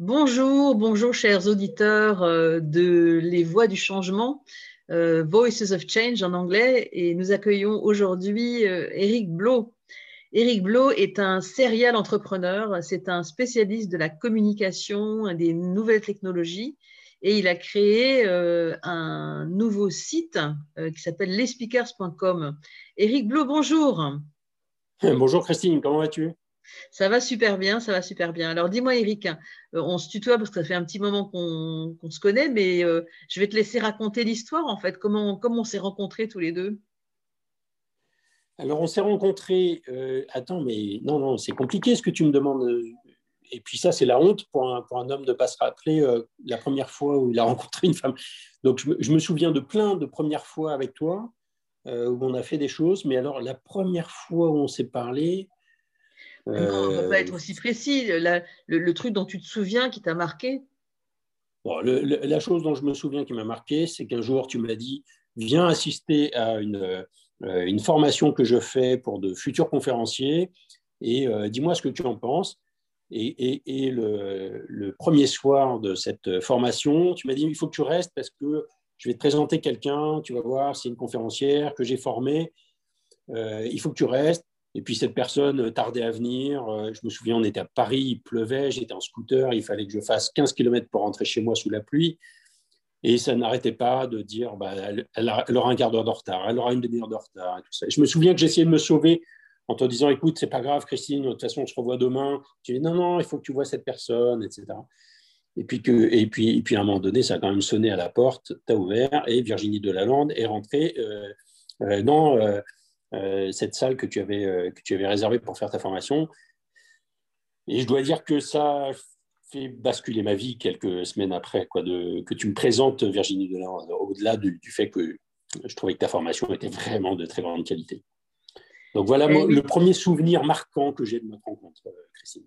Bonjour, bonjour chers auditeurs euh, de Les Voix du Changement, euh, Voices of Change en anglais, et nous accueillons aujourd'hui Eric euh, Blo. Eric Blo est un serial entrepreneur, c'est un spécialiste de la communication, des nouvelles technologies, et il a créé un nouveau site qui s'appelle lespeakers.com. Eric Blo, bonjour. Bonjour Christine, comment vas-tu? Ça va super bien, ça va super bien. Alors dis-moi Eric, euh, on se tutoie parce que ça fait un petit moment qu'on se connaît, mais euh, je vais te laisser raconter l'histoire en fait, comment, comment on s'est rencontrés tous les deux? Alors on s'est rencontrés, euh, attends, mais non, non, c'est compliqué ce que tu me demandes. Et puis ça, c'est la honte pour un, pour un, homme de ne pas se rappeler la première fois où il a rencontré une femme. Donc je me, je me souviens de plein de premières fois avec toi où on a fait des choses, mais alors la première fois où on s'est parlé, non, on ne peut pas être aussi précis. le, truc dont tu te souviens qui t'a marqué? La chose dont je me souviens qui m'a marqué, c'est qu'un jour, tu m'as dit Viens assister à une, euh, une, formation que je fais pour de futurs conférenciers et euh, dis-moi ce que tu en penses. Et, et, le, le, premier soir de cette formation, tu m'as dit Il faut que tu restes parce que je vais te présenter quelqu'un, tu vas voir, c'est une conférencière que j'ai formée. Euh, il faut que tu restes. Et puis cette personne tardait à venir. Euh, je me souviens, on était à Paris, il pleuvait, j'étais en scooter, il fallait que je fasse 15 km pour rentrer chez moi sous la pluie. Et ça n'arrêtait pas de dire, bah, elle, aura un quart d'heure de retard, elle aura une demi-heure de retard. Je me souviens que j'essayais de me sauver en te disant, écoute, c'est pas grave, Christine, de toute façon, on se revoit demain. Tu dis, non, non, il faut que tu vois cette personne, etc. Et puis, que, et, puis, et puis à un moment donné, ça a quand même sonné à la porte, tu as ouvert, et Virginie Delalande est rentrée. Euh, euh, non, euh, cette salle que tu, avais, euh, que tu avais réservée pour faire ta formation. Et je dois dire que ça fait basculer ma vie quelques semaines après, quoi, de, que tu me présentes Virginie Delin, au-delà du, fait que je trouvais que ta formation était vraiment de très grande qualité. Donc voilà eh le premier souvenir marquant que j'ai de notre rencontre, euh, Christine.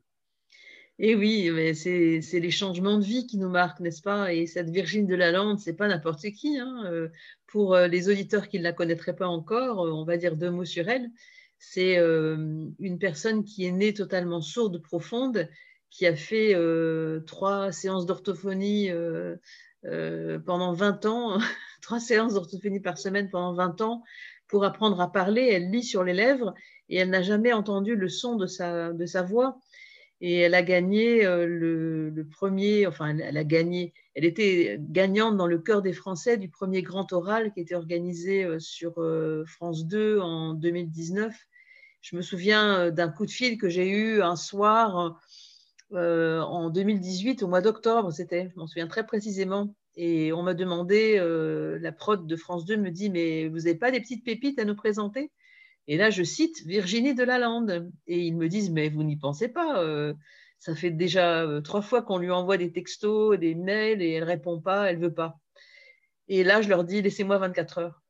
Et oui, c'est les changements de vie qui nous marquent, n'est-ce pas? Et cette Virginie de la Lande, c'est pas n'importe qui. Hein. Euh, pour euh, les auditeurs qui ne la connaîtraient pas encore, euh, on va dire deux mots sur elle. C'est une personne qui est née totalement sourde profonde, qui a fait trois séances d'orthophonie pendant 20 ans, trois séances d'orthophonie par semaine pendant 20 ans pour apprendre à parler. Elle lit sur les lèvres et elle n'a jamais entendu le son de sa, de sa voix et elle a gagné euh, le, premier, enfin elle, a gagné, elle était gagnante dans le cœur des Français du premier grand oral qui était organisé euh, sur euh, France 2 en 2019. Je me souviens d'un coup de fil que j'ai eu un soir en 2018, au mois d'octobre, c'était, je m'en souviens très précisément. Et on m'a demandé, la prod de France 2 me dit, mais vous n'avez pas des petites pépites à nous présenter? Et là, je cite Virginie de Lalande. Et ils me disent, mais vous n'y pensez pas. Euh, ça fait déjà euh, trois fois qu'on lui envoie des textos, des mails, et elle répond pas, elle veut pas. Et là, je leur dis, laissez-moi 24 heures.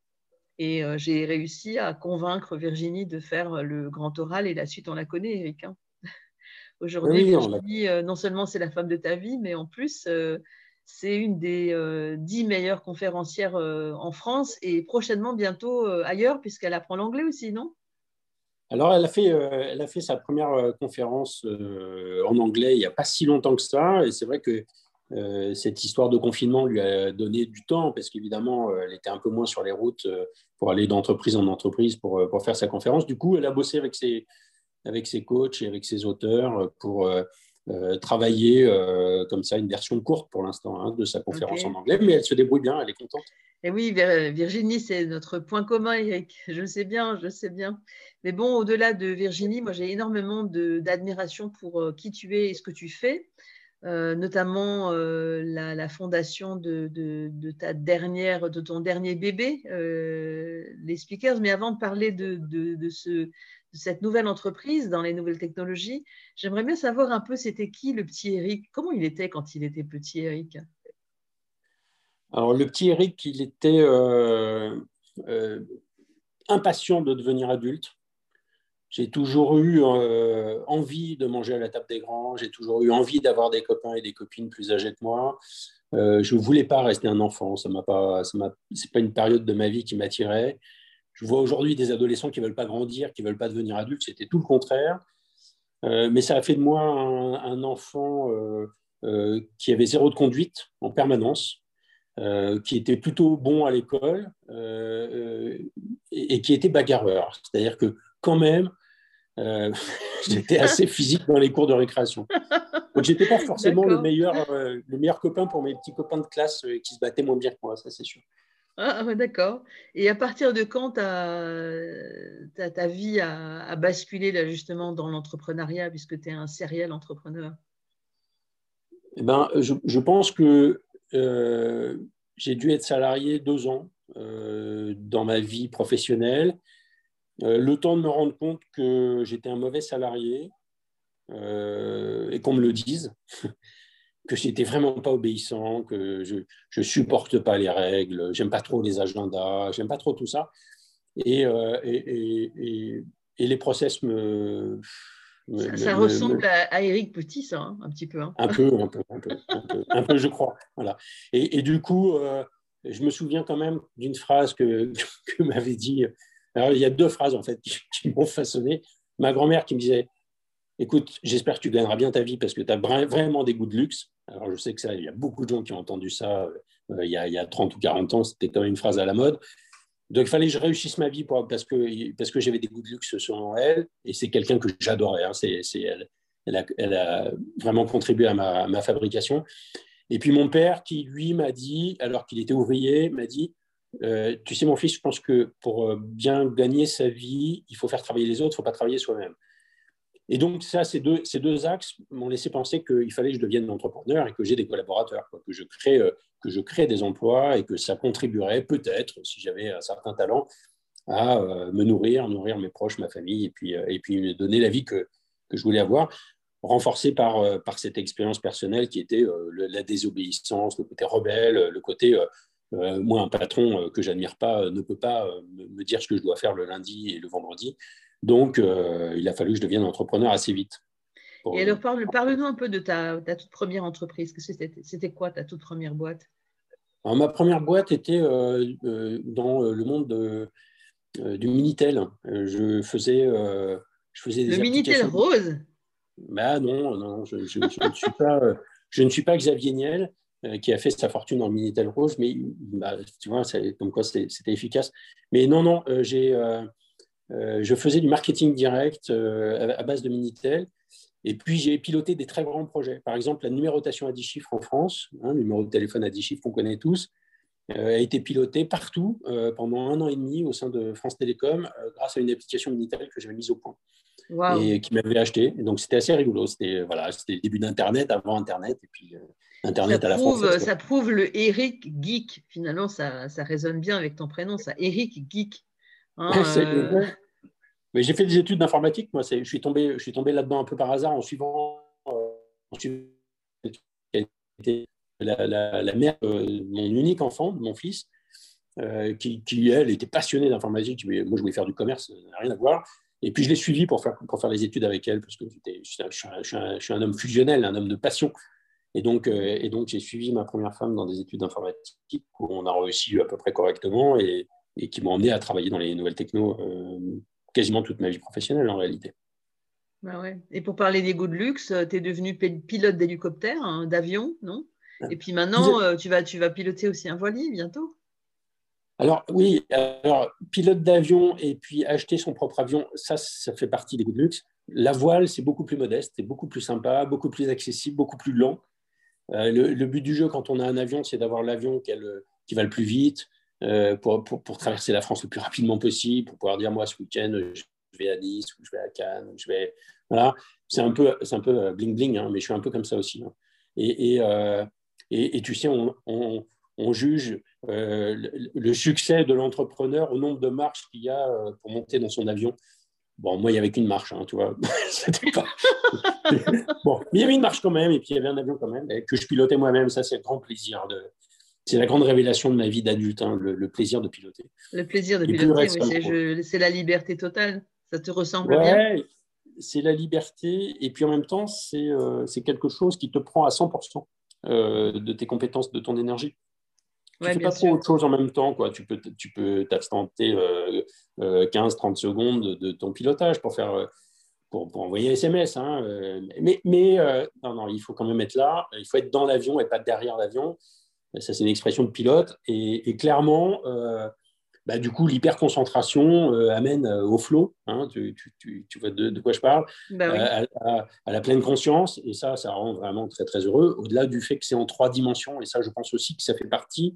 Et euh, j'ai réussi à convaincre Virginie de faire le grand oral, et la suite, on la connaît, Eric. Hein. Aujourd'hui, Virginie, non seulement c'est la femme de ta vie, mais en plus, c'est une des euh, dix meilleures conférencières euh, en France et prochainement bientôt euh, ailleurs, puisqu'elle apprend l'anglais aussi, non? Alors, elle a fait, elle a fait sa première conférence en anglais il n'y a pas si longtemps que ça. Et c'est vrai que cette histoire de confinement lui a donné du temps, parce qu'évidemment, elle était un peu moins sur les routes pour aller d'entreprise en entreprise pour, pour faire sa conférence. Du coup, elle a bossé avec ses, avec ses coachs et avec ses auteurs pour travailler euh, comme ça une version courte pour l'instant hein, de sa conférence en anglais, mais elle se débrouille bien, elle est contente. Et oui, Virginie, c'est notre point commun, Eric. Je sais bien, je sais bien. Mais bon, au-delà de Virginie, moi j'ai énormément d'admiration pour euh, qui tu es et ce que tu fais. notamment la, fondation de, de, ta dernière, de ton dernier bébé, les speakers. Mais avant de parler de, de ce, cette nouvelle entreprise dans les nouvelles technologies. J'aimerais bien savoir un peu, c'était qui le petit Eric? Comment il était quand il était petit, Eric? Alors, le petit Eric, il était euh, euh, impatient de devenir adulte. J'ai toujours eu euh, envie de manger à la table des grands, j'ai toujours eu envie d'avoir des copains et des copines plus âgés que moi. je ne voulais pas rester un enfant, ce n'est pas, pas une période de ma vie qui m'attirait. Je vois aujourd'hui des adolescents qui ne veulent pas grandir, qui ne veulent pas devenir adultes. C'était tout le contraire. Euh, mais ça a fait de moi un, enfant euh, qui avait zéro de conduite en permanence, qui était plutôt bon à l'école et, qui était bagarreur. C'est-à-dire que quand même, j'étais assez physique dans les cours de récréation. Donc, j'étais pas forcément le meilleur, le meilleur copain pour mes petits copains de classe qui se battaient moins bien que moi, ça c'est sûr. Ah, d'accord. Et à partir de quand ta, vie a, basculé là, justement dans l'entrepreneuriat, puisque tu es un serial entrepreneur? Eh ben, je, pense que euh, j'ai dû être salarié deux ans euh, dans ma vie professionnelle. Euh, le temps de me rendre compte que j'étais un mauvais salarié et qu'on me le dise. Que j'étais vraiment pas obéissant, que je ne supporte pas les règles, j'aime pas trop les agendas, j'aime pas trop tout ça. Et, euh, et, et, et, les process me. ça, ressemble à, Eric Petit, ça, hein, un petit peu, hein. un peu. Un peu, un peu, un peu, je crois. Voilà. Et, du coup, euh, je me souviens quand même d'une phrase que, que m'avait dit. Alors, il y a deux phrases en fait qui, qui m'ont façonné. Ma grand-mère qui me disait Écoute, j'espère que tu gagneras bien ta vie parce que tu as vraiment des goûts de luxe. Alors, je sais que ça, il y a beaucoup de gens qui ont entendu ça euh, il, y a, 30 ou 40 ans, c'était quand même une phrase à la mode. Donc, il fallait que je réussisse ma vie parce que, parce que j'avais des goûts de luxe selon elle. Et c'est quelqu'un que j'adorais. Hein. C'est, elle, elle, a, vraiment contribué à ma, fabrication. Et puis, mon père, qui lui m'a dit, alors qu'il était ouvrier, m'a dit euh, Tu sais, mon fils, je pense que pour euh, bien gagner sa vie, il faut faire travailler les autres, il ne faut pas travailler soi-même. Et donc, ça, ces deux, axes m'ont laissé penser qu'il fallait que je devienne entrepreneur et que j'ai des collaborateurs, que, je crée, euh, que je crée des emplois et que ça contribuerait peut-être, si j'avais un certain talent, à euh, me nourrir, nourrir mes proches, ma famille, et puis, euh, et puis donner la vie que, que je voulais avoir, renforcée par, par cette expérience personnelle qui était la désobéissance, le côté rebelle, le côté moi, un patron que j'admire pas ne peut pas me dire ce que je dois faire le lundi et le vendredi. Donc, euh, il a fallu que je devienne entrepreneur assez vite. Et alors, parle, parle-nous un peu de ta, toute première entreprise. C'était quoi ta toute première boîte? Ma première boîte était euh, euh, dans le monde du Minitel. Je faisais, je faisais des Le Minitel rose? Bah, Non, non je, ne suis pas, je ne suis pas Xavier Niel qui a fait sa fortune dans le Minitel Rose, mais bah, tu vois, comme quoi c'était efficace. Mais non, non, j'ai je faisais du marketing direct euh, à base de Minitel. Et puis, j'ai piloté des très grands projets. Par exemple, la numérotation à 10 chiffres en France, le hein, numéro de téléphone à 10 chiffres qu'on connaît tous, euh, a été piloté partout pendant un an et demi au sein de France Télécom grâce à une application Minitel que j'avais mise au point et qui m'avait acheté. donc, c'était assez rigolo. C'était voilà, le début d'Internet, avant Internet, et puis Internet ça à la prouve, Ça prouve le Eric Geek. Finalement, ça, ça résonne bien avec ton prénom, ça. Eric Geek. Hein, euh, Mais j'ai fait des études d'informatique. Moi, je suis tombé, je suis tombé là-dedans un peu par hasard en suivant, euh, la, mère de mon unique enfant, mon fils, euh, qui, elle, était passionnée d'informatique. Moi, je voulais faire du commerce, ça n'a rien à voir. Et puis, je l'ai suivi pour faire, pour faire les études avec elle, parce que je, je, suis un, homme fusionnel, un homme de passion. Et donc, et donc j'ai suivi ma première femme dans des études d'informatique où on a réussi à peu près correctement. Et, et qui m'ont emmené à travailler dans les nouvelles techno euh, quasiment toute ma vie professionnelle en réalité. Bah ouais. Et pour parler des goûts de luxe, euh, tu es devenu pilote d'hélicoptère, hein, d'avion, non? Et puis maintenant, euh, tu, vas, tu vas piloter aussi un voilier bientôt? Alors oui, alors pilote d'avion et puis acheter son propre avion, ça, ça fait partie des goûts de luxe. La voile, c'est beaucoup plus modeste, c'est beaucoup plus sympa, beaucoup plus accessible, beaucoup plus lent. le, but du jeu quand on a un avion, c'est d'avoir l'avion qui va le plus vite, euh, pour, traverser la France le plus rapidement possible, pour pouvoir dire moi ce week-end je vais à Nice ou je vais à Cannes, je vais voilà. C'est un peu c'est un peu euh, bling bling, hein, mais je suis un peu comme ça aussi. Hein. Et, et, euh, et, tu sais, on, on, juge le, succès de l'entrepreneur au nombre de marches qu'il y a pour monter dans son avion. Bon, moi, il n'y avait qu'une marche, hein, tu vois. bon, mais il y avait une marche quand même, et puis il y avait un avion quand même, que je pilotais moi-même. Ça, c'est le grand plaisir de, c'est la grande révélation de ma vie d'adulte, hein, le, plaisir de piloter. Le plaisir de piloter, c'est la liberté totale. Ça te ressemble bien? C'est la liberté, et puis en même temps, c'est euh, quelque chose qui te prend à 100% euh, de tes compétences, de ton énergie. Tu ne fais pas trop autre chose en même temps. Quoi. Tu peux tu peux t'abstenter 15-30 euh, secondes de, ton pilotage pour faire pour, envoyer un SMS. Hein, mais mais non, non, il faut quand même être là. Il faut être dans l'avion et pas derrière l'avion. Ça, c'est une expression de pilote. Et, clairement, bah, du coup, l'hyperconcentration amène au flow. Hein, tu, tu, tu, vois de, quoi je parle bah à, à, la pleine conscience. Et ça, ça rend vraiment très, très heureux. Au-delà du fait que c'est en trois dimensions. Et ça, je pense aussi que ça fait partie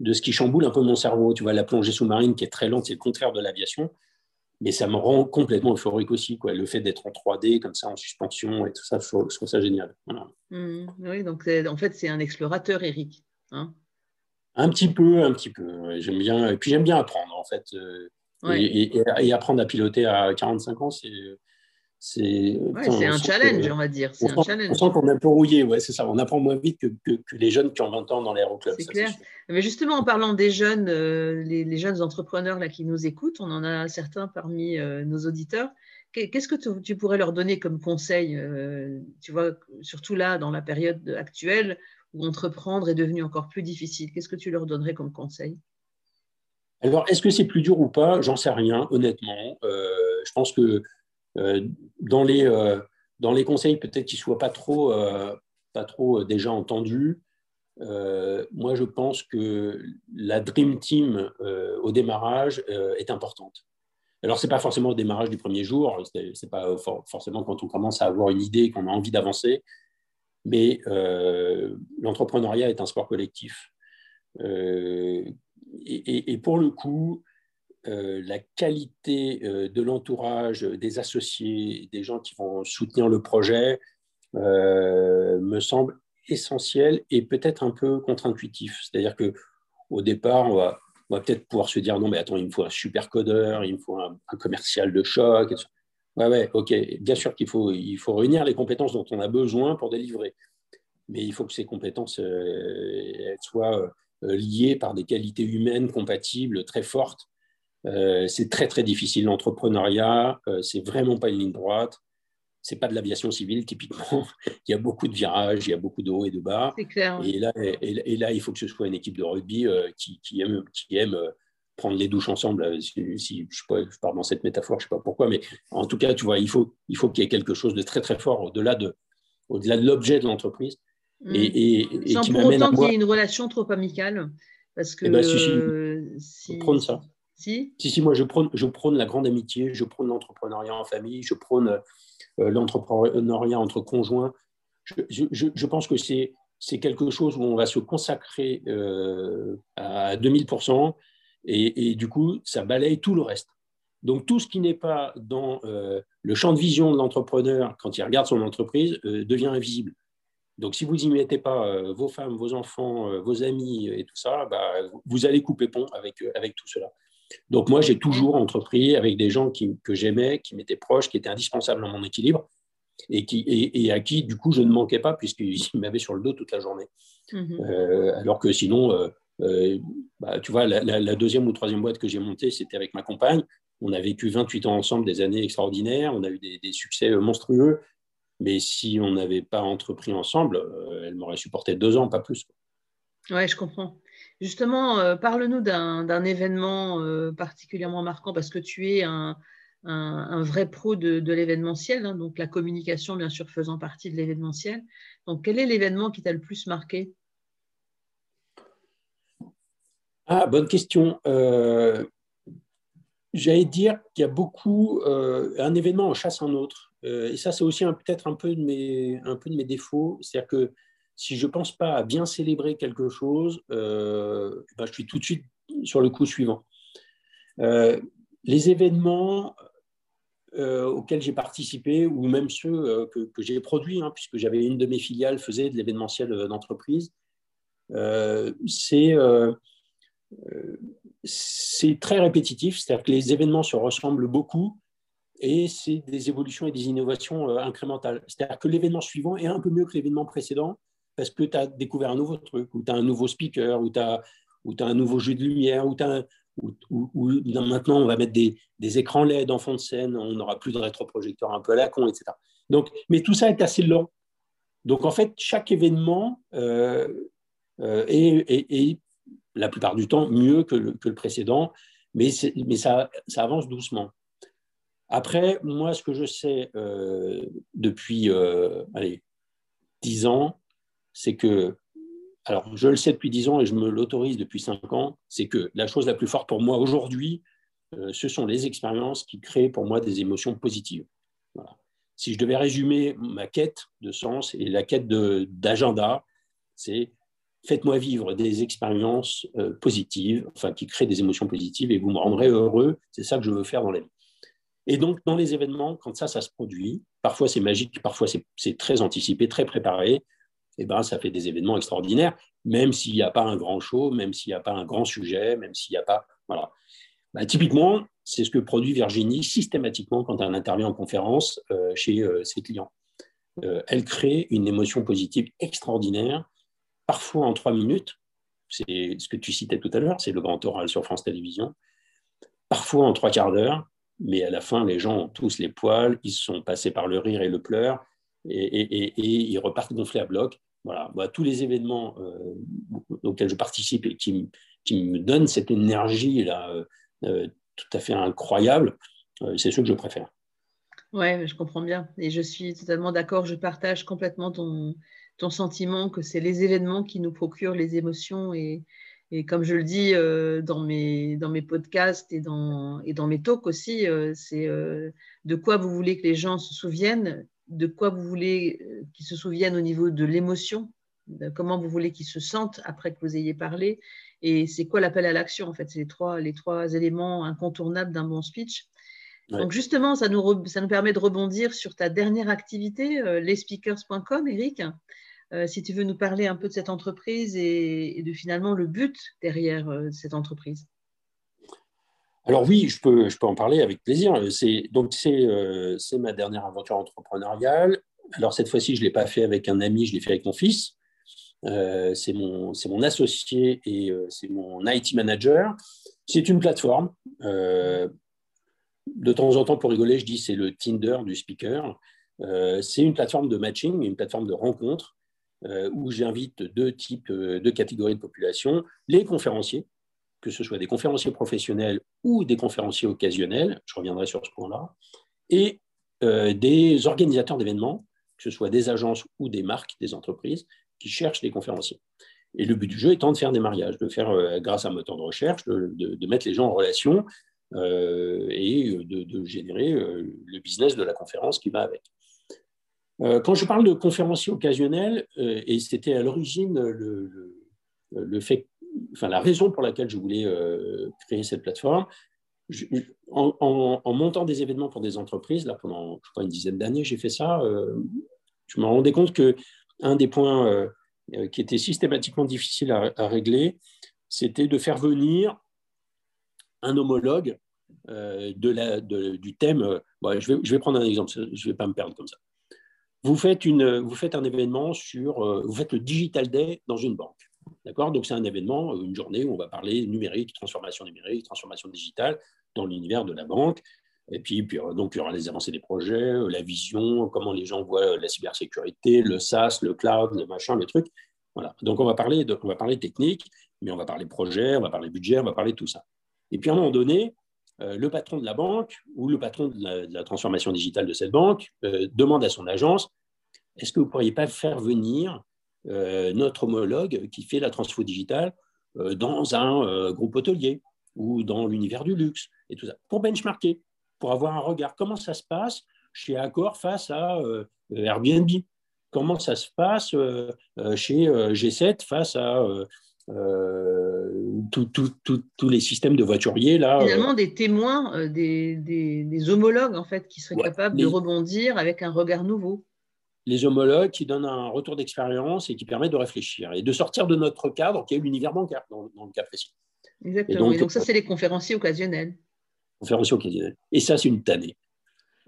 de ce qui chamboule un peu mon cerveau. Tu vois, la plongée sous-marine qui est très lente, c'est le contraire de l'aviation. Mais ça me rend complètement euphorique aussi. Quoi. Le fait d'être en 3D, comme ça, en suspension et tout ça, je trouve, ça génial. Mmh. oui, donc en fait, c'est un explorateur, Eric. Hein un petit peu, un petit peu. J'aime bien, et puis j'aime bien apprendre, en fait. Euh, et, et, apprendre à piloter à 45 ans, c'est c'est un challenge, on va dire. On, un challenge. on sent qu'on est un peu rouillé, ouais, c'est ça. On apprend moins vite que, que, les jeunes qui ont 20 ans dans l'aéroclub. C'est clair. Mais justement, en parlant des jeunes, euh, les, jeunes entrepreneurs là, qui nous écoutent, on en a certains parmi euh, nos auditeurs. Qu'est-ce que tu, pourrais leur donner comme conseil euh, Tu vois, surtout là, dans la période actuelle où entreprendre est devenu encore plus difficile, qu'est-ce que tu leur donnerais comme conseil? Alors, est-ce que c'est plus dur ou pas? J'en sais rien, honnêtement. je pense que euh, dans, les, euh, dans les conseils, peut-être qu'ils ne soient pas trop, euh, pas trop déjà entendus, moi, je pense que la Dream Team au démarrage est importante. Alors, ce n'est pas forcément au démarrage du premier jour, ce n'est pas forcément quand on commence à avoir une idée, qu'on a envie d'avancer, mais l'entrepreneuriat est un sport collectif. et, et, pour le coup, euh, la qualité euh, de l'entourage, des associés, des gens qui vont soutenir le projet, euh, me semble essentiel et peut-être un peu contre-intuitif. C'est-à-dire que au départ, on va, peut-être pouvoir se dire non, mais attends, il me faut un super codeur, il me faut un, commercial de choc. Ouais, ouais, ok. Bien sûr qu'il faut, il faut réunir les compétences dont on a besoin pour délivrer. Mais il faut que ces compétences soient liées par des qualités humaines compatibles très fortes euh, c'est très très difficile l'entrepreneuriat, euh, c'est vraiment pas une ligne droite. C'est pas de l'aviation civile typiquement. il y a beaucoup de virages, il y a beaucoup de hauts et de bas. Clair. Et là, et, là, il faut que ce soit une équipe de rugby euh, qui, aime, qui aime prendre les douches ensemble. Si, je, pars dans cette métaphore, je sais pas pourquoi, mais en tout cas, tu vois, il faut il faut qu'il y ait quelque chose de très très fort au-delà de au-delà de l'objet de l'entreprise. Mm. Et, Sans pour autant qu'il y ait une relation trop amicale, parce que eh ben, si, si, ça. Si, si, moi je prône, je prône la grande amitié, je prône l'entrepreneuriat en famille, je prône euh, l'entrepreneuriat entre conjoints. Je, je, je pense que c'est, c'est quelque chose où on va se consacrer euh, à 2000% et, et, du coup, ça balaye tout le reste. Donc tout ce qui n'est pas dans euh, le champ de vision de l'entrepreneur quand il regarde son entreprise devient invisible. Donc, si vous n'y mettez pas vos femmes, vos enfants, vos amis et tout ça, bah, vous allez couper pont avec, avec tout cela. Donc moi, j'ai toujours entrepris avec des gens que j'aimais, qui m'étaient proches, qui étaient indispensables dans mon équilibre et, qui, et, à qui, du coup, je ne manquais pas puisqu'ils m'avaient sur le dos toute la journée. Euh, alors que sinon, euh, euh, bah, tu vois, la, deuxième ou troisième boîte que j'ai montée, c'était avec ma compagne. On a vécu 28 ans ensemble, des années extraordinaires, on a eu des, succès monstrueux. Mais si on n'avait pas entrepris ensemble, elle m'aurait supporté deux ans, pas plus. Ouais, je comprends. Justement, euh, parle-nous d'un événement euh, particulièrement marquant parce que tu es un, vrai pro de, l'événementiel, hein, donc la communication, bien sûr, faisant partie de l'événementiel. Donc, quel est l'événement qui t'a le plus marqué? Ah, bonne question. Euh, j'allais dire qu'il y a beaucoup, un événement en chasse un autre. et ça, c'est aussi peut-être un, peu de mes, défauts. C'est-à-dire que si je ne pense pas à bien célébrer quelque chose, euh, ben, je suis tout de suite sur le coup suivant. Euh, les événements euh, auxquels j'ai participé, ou même ceux que, j'ai produits, hein, puisque j'avais une de mes filiales faisait de l'événementiel d'entreprise, c'est c'est très répétitif, c'est-à-dire que les événements se ressemblent beaucoup et c'est des évolutions et des innovations incrémentales. C'est-à-dire que l'événement suivant est un peu mieux que l'événement précédent, parce que tu as découvert un nouveau truc, ou tu as un nouveau speaker, ou tu as, as, un nouveau jeu de lumière, ou, ou, maintenant on va mettre des, écrans LED en fond de scène, on n'aura plus de rétroprojecteur un peu à la con, etc. Donc, mais tout ça est assez lent. Donc en fait, chaque événement euh, euh, est, la plupart du temps mieux que le, précédent, mais, ça, avance doucement. Après, moi, ce que je sais euh, depuis allez, 10 ans, c'est que, alors je le sais depuis 10 ans et je me l'autorise depuis 5 ans, c'est que la chose la plus forte pour moi aujourd'hui, ce sont les expériences qui créent pour moi des émotions positives. Si je devais résumer ma quête de sens et la quête d'agenda, c'est faites-moi vivre des expériences euh, positives, enfin qui créent des émotions positives et vous me rendrez heureux. C'est ça que je veux faire dans la vie. Et donc, dans les événements, quand ça, ça se produit, parfois c'est magique, parfois c'est très anticipé, très préparé, eh ben, ça fait des événements extraordinaires, même s'il n'y a pas un grand show, même s'il n'y a pas un grand sujet, même s'il n'y a pas. Voilà. Bah, typiquement, c'est ce que produit Virginie systématiquement quand elle intervient en conférence euh, chez euh, ses clients. elle crée une émotion positive extraordinaire parfois en trois minutes, c'est ce que tu citais tout à l'heure, c'est le grand oral sur France Télévisions, parfois en trois quarts d'heure, mais à la fin, les gens ont tous les poils, ils sont passés par le rire et le pleur, et, ils repartent gonflés à bloc. Voilà, tous les événements euh, auxquels je participe et qui, me donnent cette énergie là, euh, euh, tout à fait incroyable, c'est ceux que je préfère. Oui, je comprends bien. Et je suis totalement d'accord. Je partage complètement ton, ton sentiment que c'est les événements qui nous procurent les émotions. Et, comme je le dis euh, dans, mes, dans mes podcasts et dans, et dans mes talks aussi, euh, c'est euh, de quoi vous voulez que les gens se souviennent, de quoi vous voulez qu'ils se souviennent au niveau de l'émotion, comment vous voulez qu'ils se sentent après que vous ayez parlé. Et c'est quoi l'appel à l'action En fait, c'est les trois, les trois éléments incontournables d'un bon speech. Donc justement, ça nous, ça nous permet de rebondir sur ta dernière activité, lesspeakers.com, Eric. Euh, si tu veux nous parler un peu de cette entreprise et, de finalement le but derrière euh, cette entreprise. Alors oui, je peux, je peux en parler avec plaisir. donc euh, c'est ma dernière aventure entrepreneuriale. Alors cette fois-ci, je ne l'ai pas fait avec un ami, je l'ai fait avec mon fils. c'est mon, mon, associé et c'est mon IT manager. C'est une plateforme. de temps en temps, pour rigoler, je dis c'est le Tinder du speaker. c'est une plateforme de matching, une plateforme de rencontre où j'invite deux types, euh, deux catégories de population, les conférenciers, que ce soit des conférenciers professionnels ou des conférenciers occasionnels, je reviendrai sur ce point-là, et euh, des organisateurs d'événements, que ce soit des agences ou des marques, des entreprises, qui cherchent des conférenciers. Et le but du jeu étant de faire des mariages, de faire, grâce à un moteur de recherche, de, mettre les gens en relation et de générer le business de la conférence qui va avec. Euh, quand je parle de conférencier occasionnel, euh, et c'était à l'origine le, fait, enfin, la raison pour laquelle je voulais euh, créer cette plateforme, en, montant des événements pour des entreprises, là, pendant une dizaine d'années, j'ai fait ça, je me rendais compte qu'un des points qui était systématiquement difficile à, régler, c'était de faire venir un homologue du thème. je, vais, je, vais, prendre un exemple, je ne vais pas me perdre comme ça vous faites, une, vous faites un événement sur, euh, vous faites le Digital Day dans une banque. D'accord? Donc, c'est un événement, une journée où on va parler numérique, transformation numérique, transformation digitale dans l'univers de la banque. Et puis, euh, donc, il y aura les avancées des projets, euh, la vision, comment les gens voient la cybersécurité, le SaaS, le cloud, le machin, le truc. Voilà. Donc, on va parler, on va parler technique, mais on va parler projet, on va parler budget, on va parler tout ça. Et puis, à un moment donné, euh, le patron de la banque ou le patron de la, transformation digitale de cette banque euh, demande à son agence est-ce que vous ne pourriez pas faire venir euh, notre homologue qui fait la transfo digitale dans un groupe hôtelier ou dans l'univers du luxe et tout ça pour benchmarker, pour avoir un regard? Comment ça se passe chez Accor face à Airbnb, comment ça se passe chez G7 face à euh, tous les systèmes de voituriers. Là, euh, Finalement, des témoins, euh, des, homologues, en fait, qui seraient capables de rebondir avec un regard nouveau. Les homologues qui donnent un retour d'expérience et qui permettent de réfléchir et de sortir de notre cadre, qui est l'univers bancaire, dans, le cas précis. Exactement. Et donc, ça, c'est les conférenciers occasionnels. Conférenciers occasionnels. Et ça, c'est une tannée.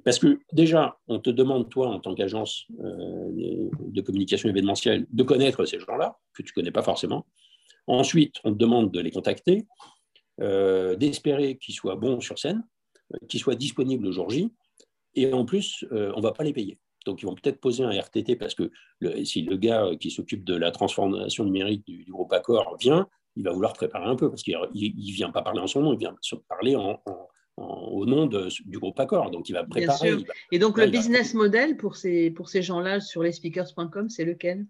Parce que déjà, on te demande, toi, en tant qu'agence de communication événementielle, de connaître ces gens-là, que tu ne connais pas forcément. Ensuite, on te demande de les contacter, euh, d'espérer qu'ils soient bons sur scène, euh, qu'ils soient disponibles au jour J, et en plus, euh, on ne va pas les payer. Donc, ils vont peut-être poser un RTT parce que si le gars qui s'occupe de la transformation numérique du, groupe Accor vient, il va vouloir préparer un peu parce qu'il ne vient pas parler en son nom, il vient parler en, au nom du groupe Accor. Donc, il va préparer. Et donc, le business model pour ces, pour ces gens-là sur lesspeakers.com, c'est lequel?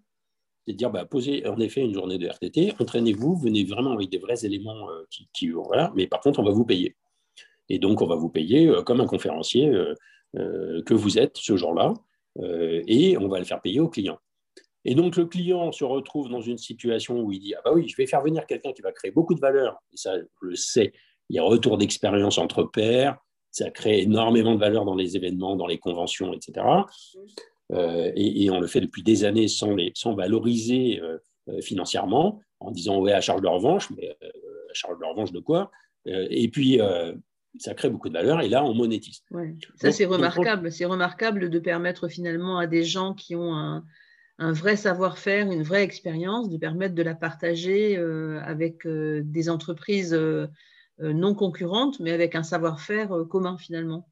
C'est de dire, bah, posez en effet une journée de RTT, entraînez-vous, venez vraiment avec des vrais éléments euh, qui, qui voilà, mais par contre, on va vous payer. Et donc, on va vous payer euh, comme un conférencier euh, que vous êtes ce jour-là, et on va le faire payer au client. Et donc, le client se retrouve dans une situation où il dit Ah, bah oui, je vais faire venir quelqu'un qui va créer beaucoup de valeur. Et ça, je le sais, il y a retour d'expérience entre pairs, ça crée énormément de valeur dans les événements, dans les conventions, etc. Euh, et, on le fait depuis des années sans, les, sans valoriser euh, euh, financièrement, en disant ouais, à charge de revanche, mais à charge de revanche de quoi? Et puis, ça crée beaucoup de valeur et là, on monétise. Ça, c'est remarquable. C'est remarquable de permettre finalement à des gens qui ont un, un vrai savoir-faire, une vraie expérience, de permettre de la partager avec des entreprises euh, non concurrente, mais avec un savoir-faire commun finalement.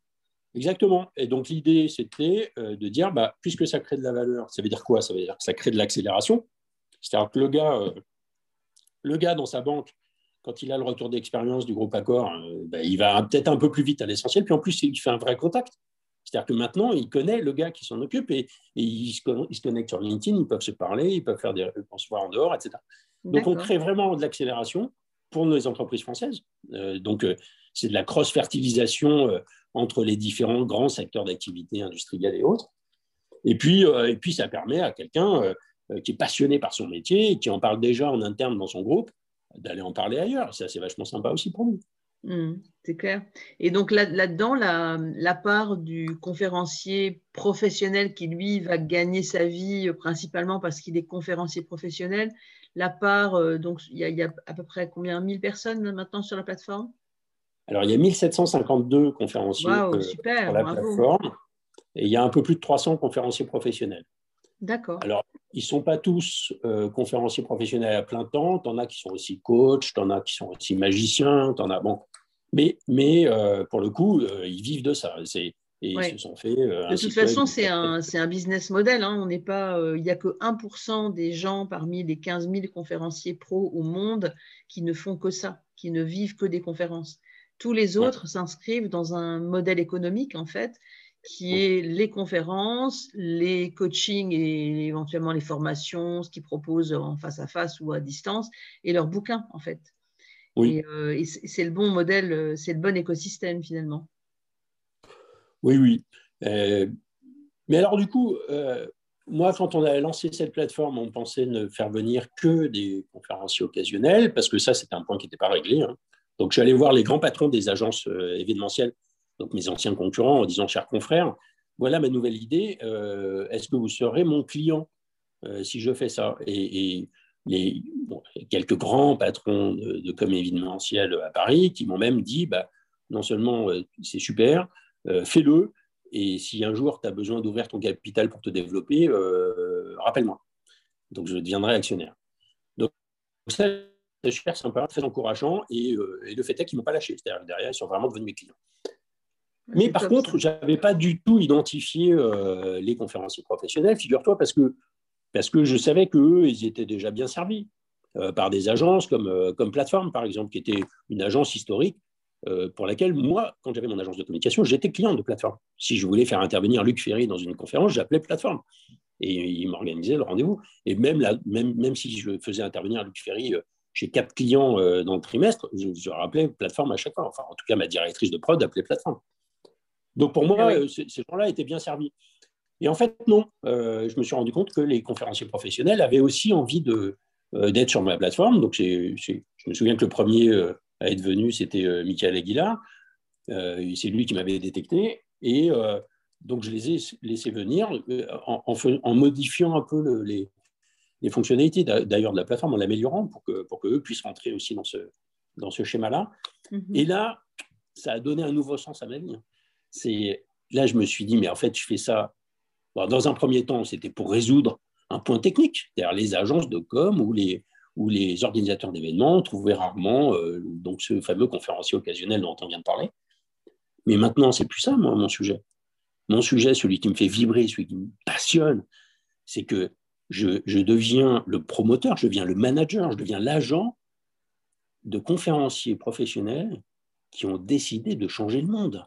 Exactement. Et donc l'idée, c'était euh, de dire, bah, puisque ça crée de la valeur, ça veut dire quoi? Ça veut dire que ça crée de l'accélération. C'est-à-dire que le gars, le gars dans sa banque, quand il a le retour d'expérience du groupe Accor, bah, il va peut-être un peu plus vite à l'essentiel. Puis en plus, il fait un vrai contact. C'est-à-dire que maintenant, il connaît le gars qui s'en occupe et, il, se, connecte sur LinkedIn, ils peuvent se parler, ils peuvent faire des se voir en dehors, etc. Donc on crée vraiment de l'accélération pour nos entreprises françaises. Euh, donc, euh, c'est de la cross-fertilisation euh, entre les différents grands secteurs d'activité industrielle et autres. Et puis, et puis ça permet à quelqu'un qui est passionné par son métier, qui en parle déjà en interne dans son groupe, d'aller en parler ailleurs. Ça, c'est vachement sympa aussi pour nous. Mmh, c'est clair. Et donc là-dedans, la, part du conférencier professionnel qui, lui, va gagner sa vie principalement parce qu'il est conférencier professionnel, la part, euh, donc il y, a à peu près combien? 1000 personnes maintenant sur la plateforme? Alors, il y a 1752 conférenciers euh, sur la plateforme et il y a un peu plus de 300 conférenciers professionnels. D'accord. Alors, ils ne sont pas tous euh, conférenciers professionnels à plein temps. Tu en as qui sont aussi coachs, tu en as qui sont aussi magiciens, tu en as. Bon. Mais, mais pour le coup, ils vivent de ça. C'est, et ils se sont fait. Euh, de toute façon, c'est un, un, business model. Hein. On n'est pas, euh, il n'y a que 1% des gens parmi les 15 000 conférenciers pro au monde qui ne font que ça, qui ne vivent que des conférences. Tous les autres s'inscrivent dans un modèle économique, en fait, qui est les conférences, les coachings et éventuellement les formations, ce qu'ils proposent en face à face ou à distance, et leurs bouquins, en fait. Oui. Euh, et c'est le bon modèle, c'est le bon écosystème, finalement. Oui, oui. Euh, mais alors, du coup, euh, moi, quand on a lancé cette plateforme, on pensait ne faire venir que des conférenciers occasionnels, parce que ça, c'était un point qui n'était pas réglé. Hein. Donc, je suis allé voir les grands patrons des agences euh, événementielles, donc mes anciens concurrents, en disant, chers confrères, voilà ma nouvelle idée, est-ce que vous serez mon client si je fais ça? Et, les, quelques grands patrons de, de com événementiel à Paris qui m'ont même dit, bah, non seulement c'est super, euh, fais-le. Et si un jour tu as besoin d'ouvrir ton capital pour te développer, euh, rappelle-moi. Donc je deviendrai actionnaire. Donc ça, c'est super sympa, très encourageant. Et, euh, le fait est qu'ils ne m'ont pas lâché. C'est-à-dire derrière, ils sont vraiment devenus mes clients. Mais par contre, je n'avais pas du tout identifié les conférenciers professionnels, figure-toi, parce que, parce que je savais qu'eux, ils étaient déjà bien servis par des agences comme, comme Plateforme, par exemple, qui était une agence historique euh, pour laquelle moi, quand j'avais mon agence de communication, j'étais client de plateforme. Si je voulais faire intervenir Luc Ferry dans une conférence, j'appelais plateforme. Et il m'organisait le rendez-vous. Et même, même, même si je faisais intervenir Luc Ferry euh, chez quatre clients euh, dans le trimestre, je, rappelais plateforme à chaque fois. Enfin, en tout cas, ma directrice de prod appelait plateforme. Donc pour moi, ah ces gens-là étaient bien servis. Et en fait, non. je me suis rendu compte que les conférenciers professionnels avaient aussi envie d'être sur ma plateforme. Donc je me souviens que le premier à être venu, c'était euh, Michael Aguilar. Euh, c'est lui qui m'avait détecté. Et euh, donc, je les ai laissés venir en, en, modifiant un peu les, fonctionnalités d'ailleurs de la plateforme, en l'améliorant pour que, pour que puissent rentrer aussi dans ce, dans ce schéma-là. Mhm. Et là, ça a donné un nouveau sens à ma vie. C'est là, je me suis dit, mais en fait, je fais ça. dans un premier temps, c'était pour résoudre un point technique, c'est-à-dire les agences de com ou les, où les organisateurs d'événements trouvaient rarement euh, donc ce fameux conférencier occasionnel dont on vient de parler. Mais maintenant, c'est plus ça, moi, mon sujet. Mon sujet, celui qui me fait vibrer, celui qui me passionne, c'est que je, je, deviens le promoteur, je deviens le manager, je deviens l'agent de conférenciers professionnels qui ont décidé de changer le monde.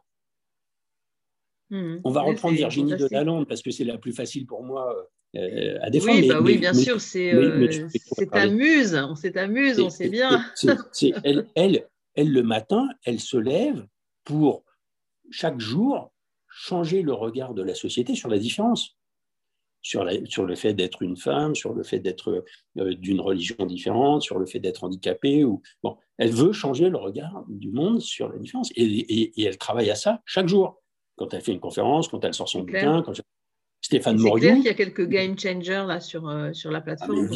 Mmh. On va reprendre Virginie de Lalande parce que c'est la plus facile pour moi euh, à défendre. Oui, bah oui bien sûr, c'est euh, amuse, on s'amuse, on sait bien. elle, elle, elle, le matin, elle se lève pour chaque jour changer le regard de la société sur la différence sur, sur le fait d'être une femme, sur le fait d'être euh, d'une religion différente, sur le fait d'être handicapée. Ou, bon, elle veut changer le regard du monde sur la différence. Et, elle travaille à ça chaque jour. Quand elle fait une conférence, quand elle sort son bouquin. Quand Stéphane Moriou. C'est clair qu'il y a quelques game changers là, sur, euh, sur la plateforme.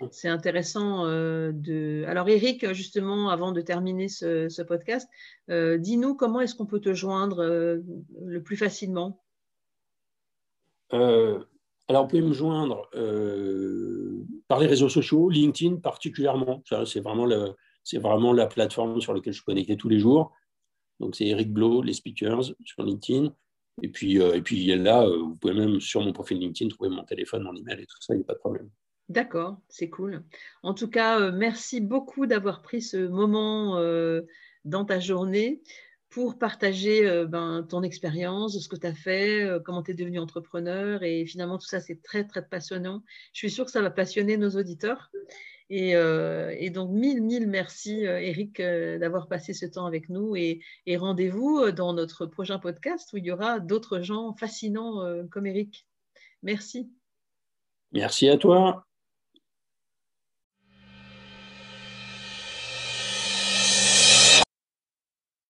Ah, c'est intéressant euh, de. Alors, Eric, justement, avant de terminer ce, ce podcast, dis-nous comment est-ce qu'on peut te joindre le plus facilement? Euh, alors, vous pouvez me joindre euh, par les réseaux sociaux, LinkedIn particulièrement. C'est vraiment, la plateforme sur laquelle je suis connecté tous les jours. Donc, c'est Eric Blo, les speakers sur LinkedIn. Et puis, euh, et puis là, vous pouvez même sur mon profil LinkedIn trouver mon téléphone, mon email et tout ça, il n'y a pas de problème. D'accord, c'est cool. En tout cas, merci beaucoup d'avoir pris ce moment dans ta journée pour partager euh, ben, ton expérience, ce que tu as fait, euh, comment tu es devenu entrepreneur. Et finalement, tout ça, c'est très, très passionnant. Je suis sûre que ça va passionner nos auditeurs. Et, euh, donc, mille, mille merci, Eric, d'avoir passé ce temps avec nous. Et, et rendez-vous dans notre prochain podcast où il y aura d'autres gens fascinants comme Eric. Merci. Merci à toi.